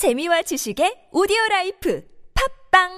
재미와 지식의 오디오 라이프 팝빵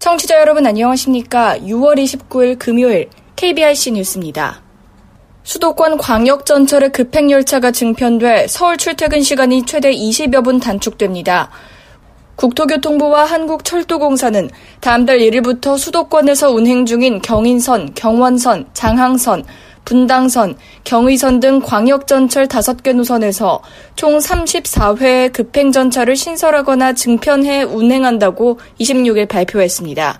청취자 여러분 안녕하십니까? 6월 29일 금요일 KBIC 뉴스입니다. 수도권 광역전철의 급행열차가 증편돼 서울 출퇴근 시간이 최대 20여 분 단축됩니다. 국토교통부와 한국철도공사는 다음 달 1일부터 수도권에서 운행 중인 경인선, 경원선, 장항선, 분당선, 경의선 등 광역전철 5개 노선에서 총 34회의 급행전차를 신설하거나 증편해 운행한다고 26일 발표했습니다.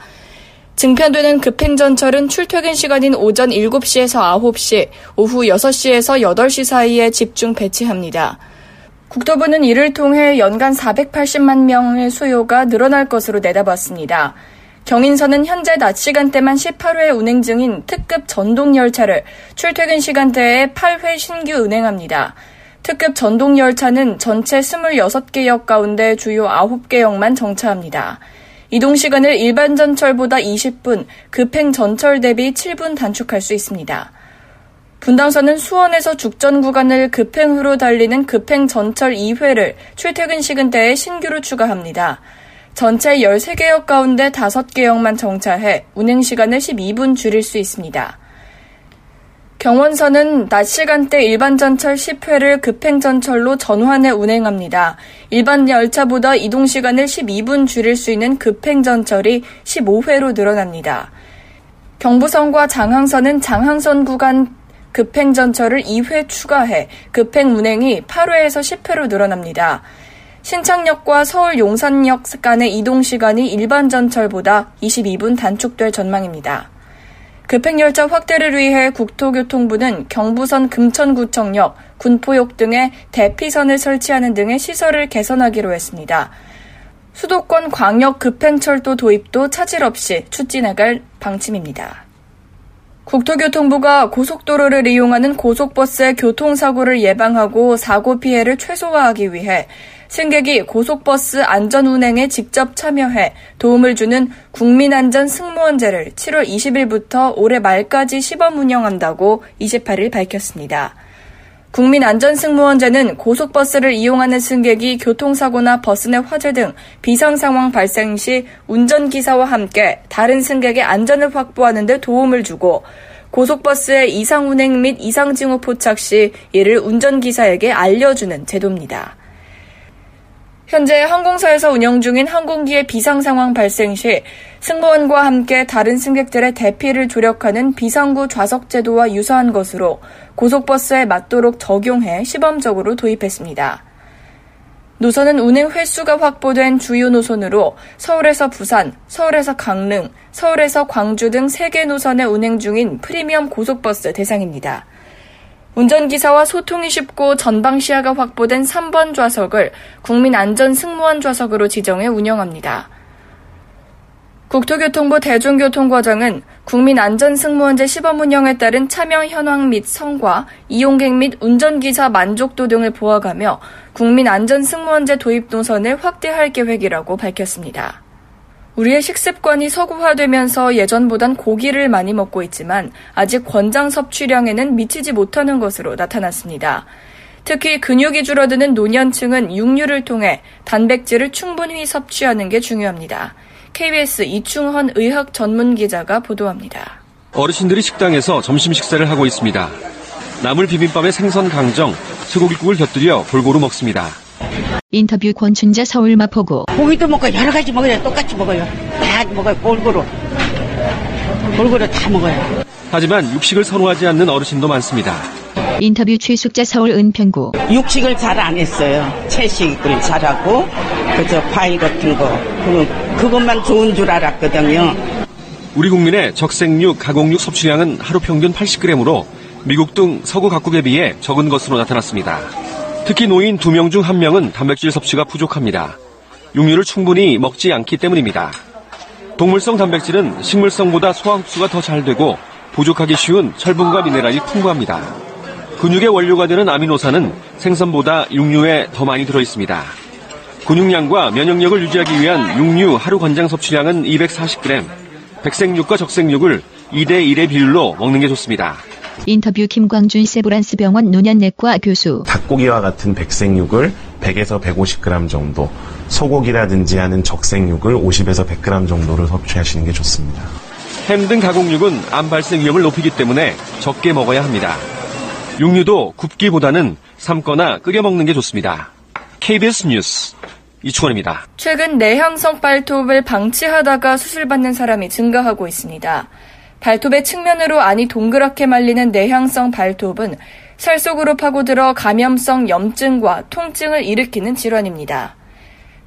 증편되는 급행전철은 출퇴근 시간인 오전 7시에서 9시, 오후 6시에서 8시 사이에 집중 배치합니다. 국토부는 이를 통해 연간 480만 명의 수요가 늘어날 것으로 내다봤습니다. 경인선은 현재 낮 시간대만 18회 운행 중인 특급 전동 열차를 출퇴근 시간대에 8회 신규 운행합니다. 특급 전동 열차는 전체 26개 역 가운데 주요 9개 역만 정차합니다. 이동 시간을 일반 전철보다 20분, 급행 전철 대비 7분 단축할 수 있습니다. 분당선은 수원에서 죽전 구간을 급행으로 달리는 급행 전철 2회를 출퇴근 시간대에 신규로 추가합니다. 전체 13개역 가운데 5개역만 정차해 운행 시간을 12분 줄일 수 있습니다. 경원선은 낮 시간대 일반 전철 10회를 급행 전철로 전환해 운행합니다. 일반 열차보다 이동 시간을 12분 줄일 수 있는 급행 전철이 15회로 늘어납니다. 경부선과 장항선은 장항선 구간 급행 전철을 2회 추가해 급행 운행이 8회에서 10회로 늘어납니다. 신창역과 서울 용산역 간의 이동 시간이 일반 전철보다 22분 단축될 전망입니다. 급행열차 확대를 위해 국토교통부는 경부선 금천구청역, 군포역 등에 대피선을 설치하는 등의 시설을 개선하기로 했습니다. 수도권 광역 급행철도 도입도 차질 없이 추진해갈 방침입니다. 국토교통부가 고속도로를 이용하는 고속버스의 교통사고를 예방하고 사고 피해를 최소화하기 위해 승객이 고속버스 안전 운행에 직접 참여해 도움을 주는 국민안전 승무원제를 7월 20일부터 올해 말까지 시범 운영한다고 28일 밝혔습니다. 국민안전승무원제는 고속버스를 이용하는 승객이 교통사고나 버스 내 화재 등 비상상황 발생 시 운전기사와 함께 다른 승객의 안전을 확보하는 데 도움을 주고 고속버스의 이상운행 및 이상징후 포착 시 이를 운전기사에게 알려주는 제도입니다. 현재 항공사에서 운영 중인 항공기의 비상 상황 발생 시 승무원과 함께 다른 승객들의 대피를 조력하는 비상구 좌석 제도와 유사한 것으로 고속버스에 맞도록 적용해 시범적으로 도입했습니다. 노선은 운행 횟수가 확보된 주요 노선으로 서울에서 부산, 서울에서 강릉, 서울에서 광주 등 3개 노선에 운행 중인 프리미엄 고속버스 대상입니다. 운전기사와 소통이 쉽고 전방 시야가 확보된 3번 좌석을 국민안전승무원 좌석으로 지정해 운영합니다. 국토교통부 대중교통과장은 국민안전승무원제 시범 운영에 따른 참여 현황 및 성과, 이용객 및 운전기사 만족도 등을 보아가며 국민안전승무원제 도입 노선을 확대할 계획이라고 밝혔습니다. 우리의 식습관이 서구화되면서 예전보단 고기를 많이 먹고 있지만 아직 권장 섭취량에는 미치지 못하는 것으로 나타났습니다. 특히 근육이 줄어드는 노년층은 육류를 통해 단백질을 충분히 섭취하는 게 중요합니다. KBS 이충헌 의학 전문 기자가 보도합니다. 어르신들이 식당에서 점심 식사를 하고 있습니다. 나물 비빔밥에 생선 강정, 쇠고기국을 곁들여 골고루 먹습니다. 인터뷰 권춘자 서울 마포구 고기도 먹고 여러 가지 먹어요. 똑같이 먹어요. 다 먹어요. 골고루. 골고루 다 먹어요. 하지만 육식을 선호하지 않는 어르신도 많습니다. 인터뷰 최숙자 서울 은평구 육식을 잘 안 했어요. 채식을 잘하고 그저 과일 같은 거 그, 그것만 좋은 줄 알았거든요. 우리 국민의 적색육, 가공육 섭취량은 하루 평균 80g으로 미국 등 서구 각국에 비해 적은 것으로 나타났습니다. 특히 노인 2명 중 1명은 단백질 섭취가 부족합니다. 육류를 충분히 먹지 않기 때문입니다. 동물성 단백질은 식물성보다 소화 흡수가 더 잘 되고 부족하기 쉬운 철분과 미네랄이 풍부합니다. 근육의 원료가 되는 아미노산은 생선보다 육류에 더 많이 들어 있습니다. 근육량과 면역력을 유지하기 위한 육류 하루 권장 섭취량은 240g, 백색육과 적색육을 2대 1의 비율로 먹는 게 좋습니다. 인터뷰 김광준 세브란스 병원 노년내과 교수. 닭고기와 같은 백색육을 100에서 150g 정도, 소고기라든지 하는 적색육을 50에서 100g 정도를 섭취하시는 게 좋습니다. 햄 등 가공육은 암 발생 위험을 높이기 때문에 적게 먹어야 합니다. 육류도 굽기보다는 삶거나 끓여 먹는 게 좋습니다. KBS 뉴스 이충원입니다. 최근 내향성 발톱을 방치하다가 수술받는 사람이 증가하고 있습니다. 발톱의 측면으로 안이 동그랗게 말리는 내향성 발톱은 살 속으로 파고들어 감염성 염증과 통증을 일으키는 질환입니다.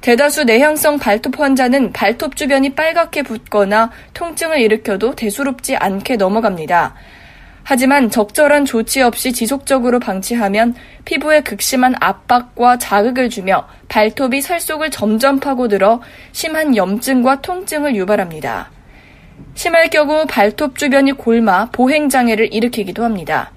대다수 내향성 발톱 환자는 발톱 주변이 빨갛게 붓거나 통증을 일으켜도 대수롭지 않게 넘어갑니다. 하지만 적절한 조치 없이 지속적으로 방치하면 피부에 극심한 압박과 자극을 주며 발톱이 살 속을 점점 파고들어 심한 염증과 통증을 유발합니다. 심할 경우 발톱 주변이 골마 보행장애를 일으키기도 합니다.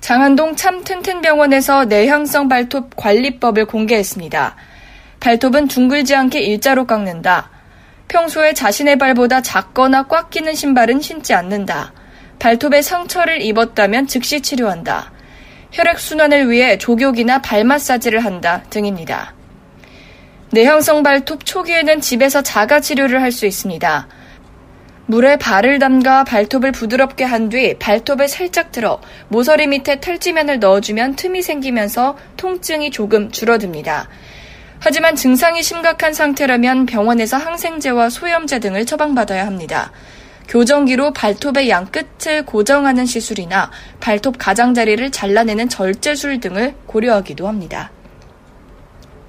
장안동 참튼튼병원에서 내향성 발톱 관리법을 공개했습니다. 발톱은 둥글지 않게 일자로 깎는다. 평소에 자신의 발보다 작거나 꽉 끼는 신발은 신지 않는다. 발톱에 상처를 입었다면 즉시 치료한다. 혈액순환을 위해 족욕이나 발 마사지를 한다 등입니다. 내향성 발톱 초기에는 집에서 자가 치료를 할 수 있습니다. 물에 발을 담가 발톱을 부드럽게 한 뒤 발톱을 살짝 들어 모서리 밑에 탈지면을 넣어주면 틈이 생기면서 통증이 조금 줄어듭니다. 하지만 증상이 심각한 상태라면 병원에서 항생제와 소염제 등을 처방받아야 합니다. 교정기로 발톱의 양 끝을 고정하는 시술이나 발톱 가장자리를 잘라내는 절제술 등을 고려하기도 합니다.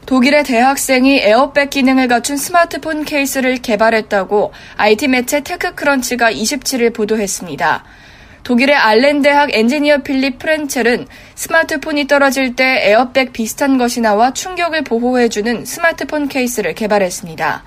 독일의 대학생이 에어백 기능을 갖춘 스마트폰 케이스를 개발했다고 IT 매체 테크크런치가 27일 보도했습니다. 독일의 알렌 대학 엔지니어 필립 프렌첼은 스마트폰이 떨어질 때 에어백 비슷한 것이 나와 충격을 보호해주는 스마트폰 케이스를 개발했습니다.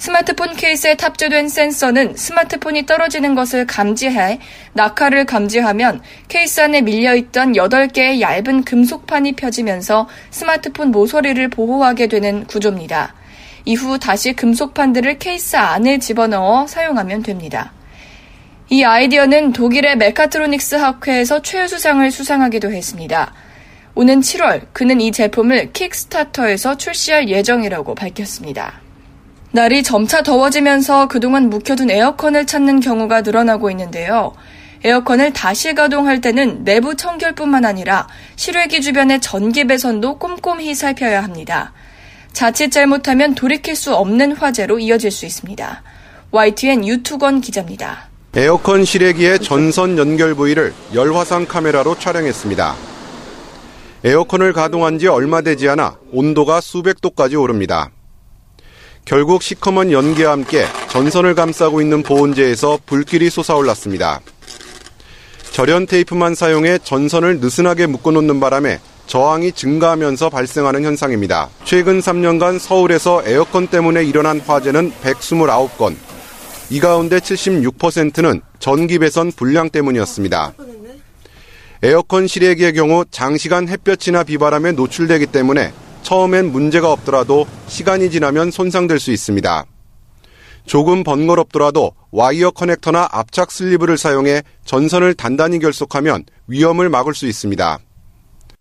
스마트폰 케이스에 탑재된 센서는 스마트폰이 떨어지는 것을 감지해 낙하를 감지하면 케이스 안에 밀려있던 8개의 얇은 금속판이 펴지면서 스마트폰 모서리를 보호하게 되는 구조입니다. 이후 다시 금속판들을 케이스 안에 집어넣어 사용하면 됩니다. 이 아이디어는 독일의 메카트로닉스 학회에서 최우수상을 수상하기도 했습니다. 오는 7월 그는 이 제품을 킥스타터에서 출시할 예정이라고 밝혔습니다. 날이 점차 더워지면서 그동안 묵혀둔 에어컨을 찾는 경우가 늘어나고 있는데요. 에어컨을 다시 가동할 때는 내부 청결뿐만 아니라 실외기 주변의 전기 배선도 꼼꼼히 살펴야 합니다. 자칫 잘못하면 돌이킬 수 없는 화재로 이어질 수 있습니다. YTN 유투건 기자입니다. 에어컨 실외기의 전선 연결 부위를 열화상 카메라로 촬영했습니다. 에어컨을 가동한 지 얼마 되지 않아 온도가 수백 도까지 오릅니다. 결국 시커먼 연기와 함께 전선을 감싸고 있는 보온재에서 불길이 솟아올랐습니다. 절연 테이프만 사용해 전선을 느슨하게 묶어놓는 바람에 저항이 증가하면서 발생하는 현상입니다. 최근 3년간 서울에서 에어컨 때문에 일어난 화재는 129건, 이 가운데 76%는 전기 배선 불량 때문이었습니다. 에어컨 실외기의 경우 장시간 햇볕이나 비바람에 노출되기 때문에 처음엔 문제가 없더라도 시간이 지나면 손상될 수 있습니다. 조금 번거롭더라도 와이어 커넥터나 압착 슬리브를 사용해 전선을 단단히 결속하면 위험을 막을 수 있습니다.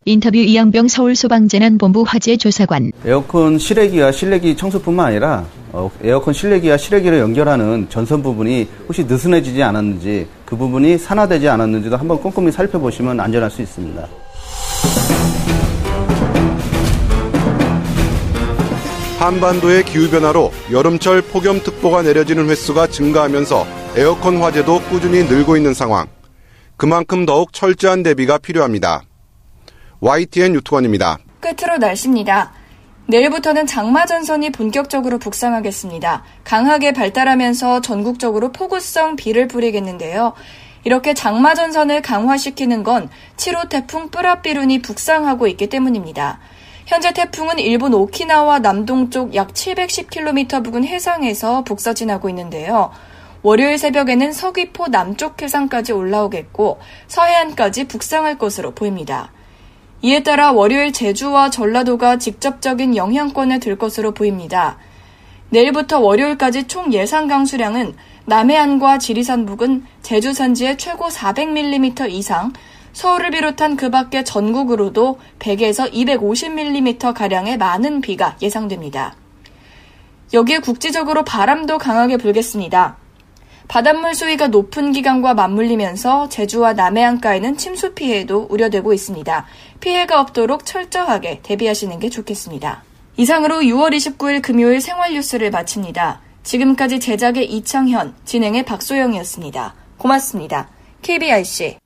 인터뷰 이영병 서울소방재난본부 화재조사관. 에어컨 실외기와 실내기 청소뿐만 아니라 어, 에어컨 실내기와 실외기를 연결하는 전선 부분이 혹시 느슨해지지 않았는지 그 부분이 산화되지 않았는지도 한번 꼼꼼히 살펴보시면 안전할 수 있습니다. 한반도의 기후변화로 여름철 폭염특보가 내려지는 횟수가 증가하면서 에어컨 화재도 꾸준히 늘고 있는 상황. 그만큼 더욱 철저한 대비가 필요합니다. YTN 유튜원입니다. 끝으로 날씨입니다. 내일부터는 장마 전선이 본격적으로 북상하겠습니다. 강하게 발달하면서 전국적으로 폭우성 비를 뿌리겠는데요. 이렇게 장마 전선을 강화시키는 건 7호 태풍 뿌라비룬이 북상하고 있기 때문입니다. 현재 태풍은 일본 오키나와 남동쪽 약 710km 부근 해상에서 북서진하고 있는데요. 월요일 새벽에는 서귀포 남쪽 해상까지 올라오겠고 서해안까지 북상할 것으로 보입니다. 이에 따라 월요일 제주와 전라도가 직접적인 영향권에 들 것으로 보입니다. 내일부터 월요일까지 총 예상 강수량은 남해안과 지리산 북은 제주 산지에 최고 400mm 이상, 서울을 비롯한 그 밖의 전국으로도 100에서 250mm 가량의 많은 비가 예상됩니다. 여기에 국지적으로 바람도 강하게 불겠습니다. 바닷물 수위가 높은 기간과 맞물리면서 제주와 남해안가에는 침수 피해도 우려되고 있습니다. 피해가 없도록 철저하게 대비하시는 게 좋겠습니다. 이상으로 6월 29일 금요일 생활 뉴스를 마칩니다. 지금까지 제작의 이창현, 진행의 박소영이었습니다. 고맙습니다. KBIC